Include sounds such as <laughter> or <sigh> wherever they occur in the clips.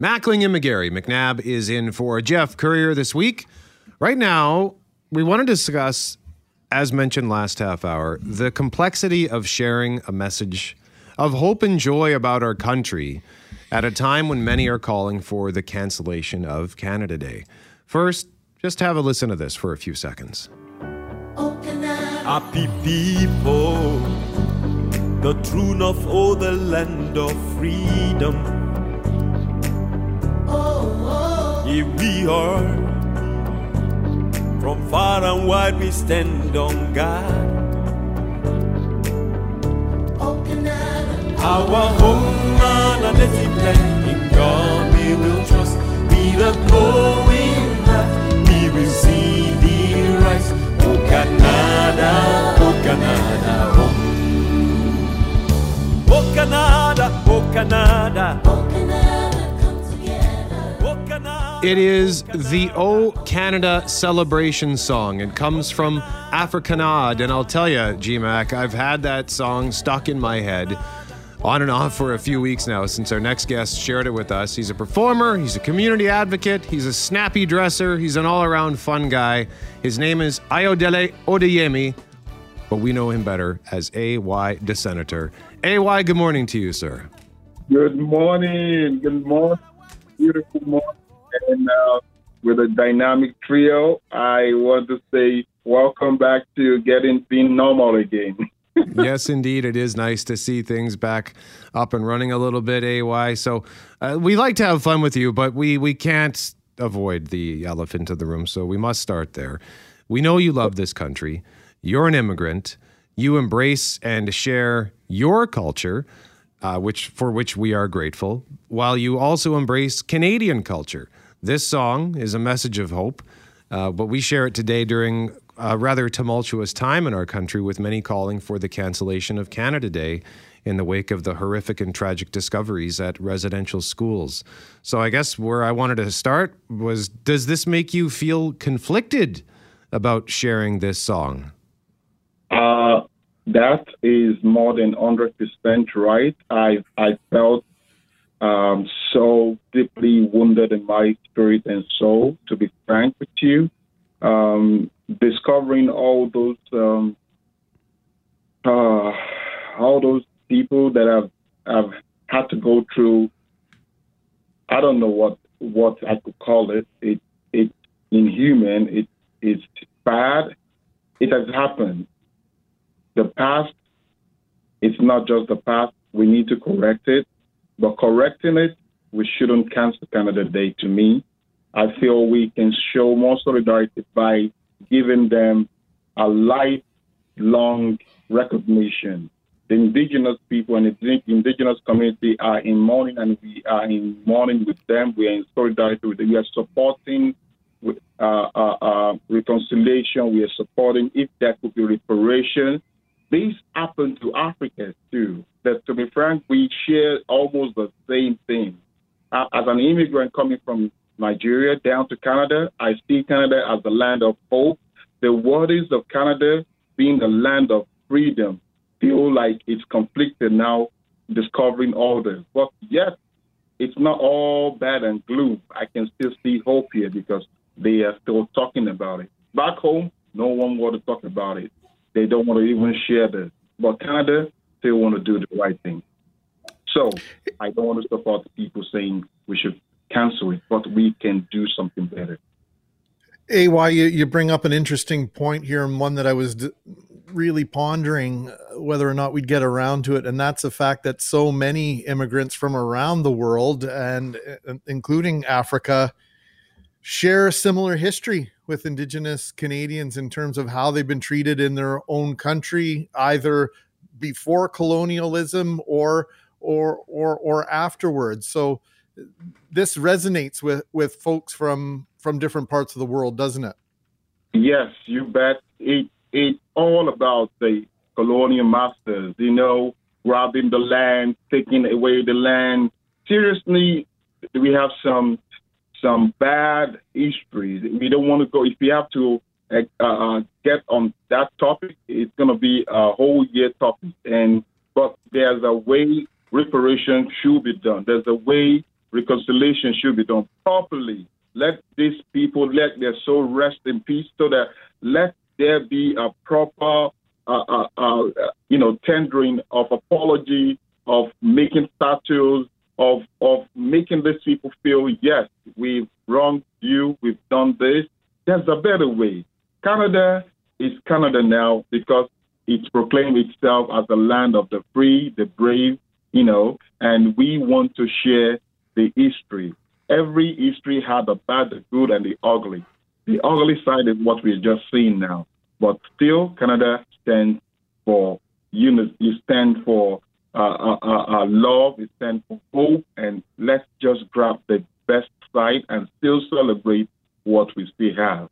Mackling and McGarry. McNabb is in for Jeff Courier this week. Right now, we want to discuss, as mentioned last half hour, the complexity of sharing a message of hope and joy about our country at a time when many are calling for the cancellation of Canada Day. First, just have a listen to this for a few seconds. Happy people, the true north, oh, the land of freedom. Here we are, from far and wide we stand on guard. Our home and a native land in God we will trust. Be the going back, we will see the rise. Oh Canada, oh Canada, oh. Canada, Oh Canada, oh Canada. come together. Oh Canada. It is the O Canada celebration song. It comes from Africanad, and I'll tell you, GMAC, I've had that song stuck in my head on and off for a few weeks now since our next guest shared it with us. He's a performer, he's a community advocate, he's a snappy dresser, he's an all around fun guy. His name is Ayodele Odeyemi, but we know him better as AY De'Senator. AY, good morning to you, sir. Good morning. Good morning. Beautiful morning. And uh, with a dynamic trio, I want to say welcome back to getting being normal again. <laughs> yes, indeed. It is nice to see things back up and running a little bit, AY. So uh, we like to have fun with you, but we, we can't avoid the elephant in the room. So we must start there. We know you love this country. You're an immigrant. You embrace and share your culture, uh, which for which we are grateful, while you also embrace Canadian culture. This song is a message of hope, uh, but we share it today during a rather tumultuous time in our country, with many calling for the cancellation of Canada Day in the wake of the horrific and tragic discoveries at residential schools. So, I guess where I wanted to start was Does this make you feel conflicted about sharing this song? Uh, that is more than 100% right. I, I felt um, so deeply wounded in my spirit and soul, to be frank with you. Um, discovering all those um, uh, all those people that have have had to go through. I don't know what what I could call it. It it inhuman. It it's bad. It has happened. The past. It's not just the past. We need to correct it, but correcting it, we shouldn't cancel Canada Day. To me, I feel we can show more solidarity by giving them a lifelong recognition. The indigenous people and the indigenous community are in mourning, and we are in mourning with them. We are in solidarity with them. We are supporting uh, uh, uh, reconciliation. We are supporting if there could be reparation. These happened to Africa too. That, to be frank, we share almost the same thing. Uh, as an immigrant coming from Nigeria down to Canada. I see Canada as the land of hope. The waters of Canada being the land of freedom feel like it's conflicted now, discovering all this. But yet, it's not all bad and gloom. I can still see hope here because they are still talking about it. Back home, no one want to talk about it. They don't want to even share this. But Canada still want to do the right thing. So I don't want to support people saying we should cancel it, but we can do something better. AY, you, you bring up an interesting point here, and one that I was d- really pondering uh, whether or not we'd get around to it. And that's the fact that so many immigrants from around the world, and uh, including Africa, share a similar history with Indigenous Canadians in terms of how they've been treated in their own country, either before colonialism or or or or afterwards. So this resonates with with folks from from different parts of the world, doesn't it? Yes, you bet. It it's all about the colonial masters, you know, robbing the land, taking away the land. Seriously, we have some some bad histories. We don't want to go. If we have to uh, uh, get on that topic, it's going to be a whole year topic. And but there's a way reparation should be done. There's a way reconciliation should be done properly. Let these people let their soul rest in peace, so that let there be a proper, uh, uh, uh, you know, tendering of apology, of making statues, of of making these people feel yes, we've wronged you, we've done this. There's a better way. Canada is Canada now because it's proclaimed itself as the land of the free, the brave, you know, and we want to share the history. Every history had the bad, the good, and the ugly. The ugly side is what we're just seeing now. But still, Canada stands for unity, it stands for love, it stands for hope, and let's just grab the best side and still celebrate what we still have.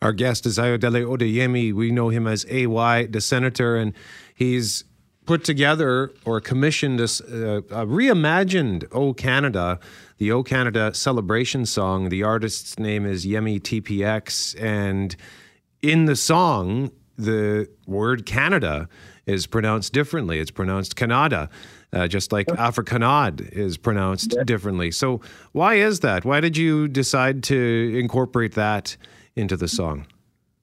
Our guest is Ayodele Odeyemi. We know him as AY, De'Senator, and he's put together or commissioned uh, a reimagined O Canada, the O Canada celebration song. The artist's name is YemyTPX, and in the song, the word Canada is pronounced differently. It's pronounced Canada, uh, just like Africanad is pronounced differently. So, why is that? Why did you decide to incorporate that into the song?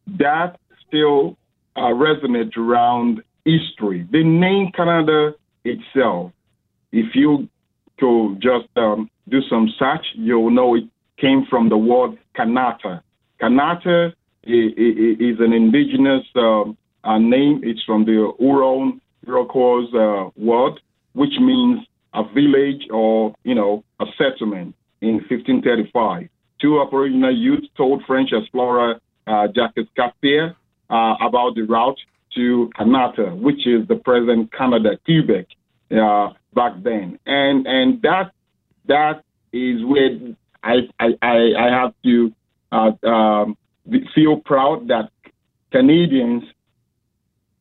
That still uh, resonates around history. The name Canada itself, if you to just um, do some search, you'll know it came from the word Kanata. Kanata is an indigenous um, name. It's from the Huron Iroquois uh, word, which means a village or, you know, a settlement in 1535. Two Aboriginal youths told French explorer uh, Jacques Cartier uh, about the route to Kanata, which is the present Canada, Quebec, uh, back then. And and that that is where I I, I have to uh, um, feel proud that Canadians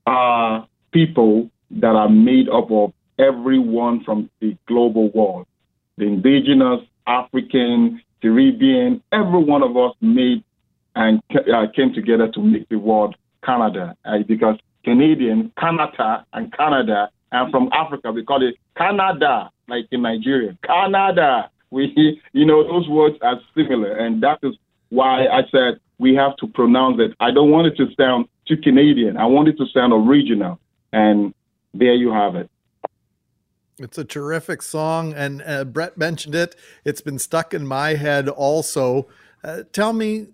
are people that are made up of everyone from the global world, the indigenous, African, Caribbean, every one of us made and uh, came together to make the world Canada uh, because Canadian, Canada, and Canada, and from Africa we call it Canada, like in Nigeria. Canada. We, you know, those words are similar, and that is why I said we have to pronounce it. I don't want it to sound too Canadian. I want it to sound original, and there you have it. It's a terrific song, and uh, Brett mentioned it. It's been stuck in my head also. Uh, tell me,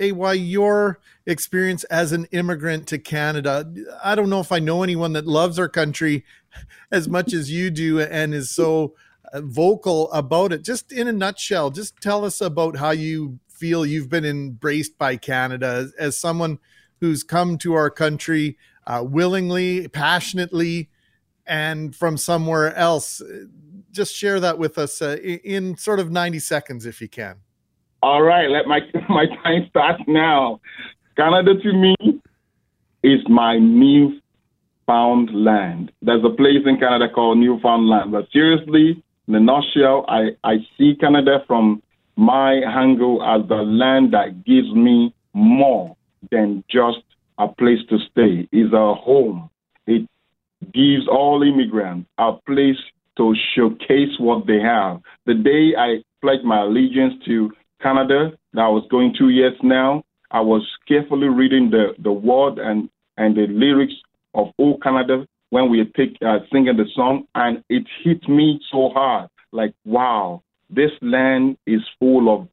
AY, your experience as an immigrant to Canada. I don't know if I know anyone that loves our country <laughs> as much as you do and is so uh, vocal about it. Just in a nutshell, just tell us about how you feel you've been embraced by Canada as, as someone who's come to our country uh, willingly, passionately, and from somewhere else. Just share that with us uh, in, sort of 90 seconds if you can. All right, let my <laughs> my time start now. Canada to me is my newfound land. There's a place in Canada called Newfoundland. But seriously, in a nutshell, I, I see Canada from my angle as the land that gives me more than just a place to stay. is a home. It gives all immigrants a place to showcase what they have. The day I pledged my allegiance to Canada that I was going two years now. I was carefully reading the, the word and, and the lyrics of "Oh Canada" when we pick uh, singing the song, and it hit me so hard. Like, wow, this land is full of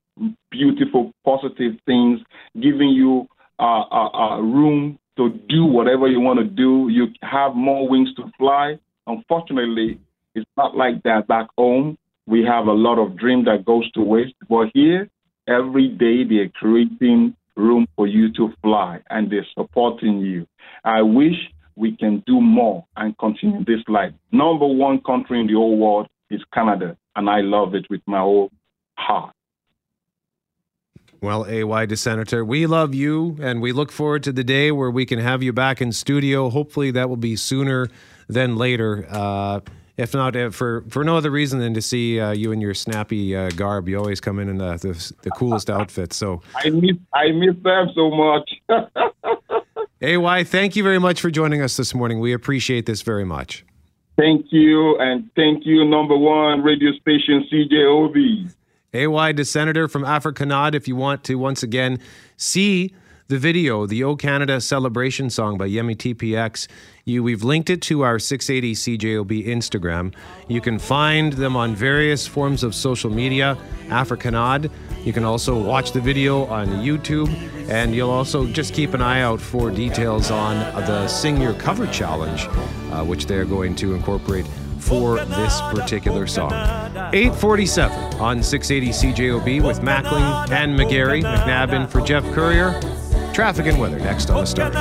beautiful, positive things, giving you uh, a, a room to do whatever you want to do. You have more wings to fly. Unfortunately, it's not like that back home. We have a lot of dream that goes to waste. But here, Every day they're creating room for you to fly and they're supporting you. I wish we can do more and continue this life. Number one country in the whole world is Canada, and I love it with my whole heart. Well, AY De'Senator, we love you and we look forward to the day where we can have you back in studio. Hopefully, that will be sooner than later. Uh, if not uh, for for no other reason than to see uh, you in your snappy uh, garb. You always come in in the the, the coolest outfits. So <laughs> I miss I miss them so much. <laughs> AY, thank you very much for joining us this morning. We appreciate this very much. Thank you, and thank you, number one radio station CJOB. AY De'Senator from Africanad, if you want to once again see the video, the O Canada celebration song by YemyTPX, you we've linked it to our 680 CJOB Instagram. You can find them on various forms of social media, Africanad. You can also watch the video on YouTube, and you'll also just keep an eye out for details on the Sing Your Cover Challenge, uh, which they're going to incorporate for this particular song. 847 on 680 CJOB with Mackling and McGarry, McNabb in for Jeff Courier. Traffic and weather next on the start.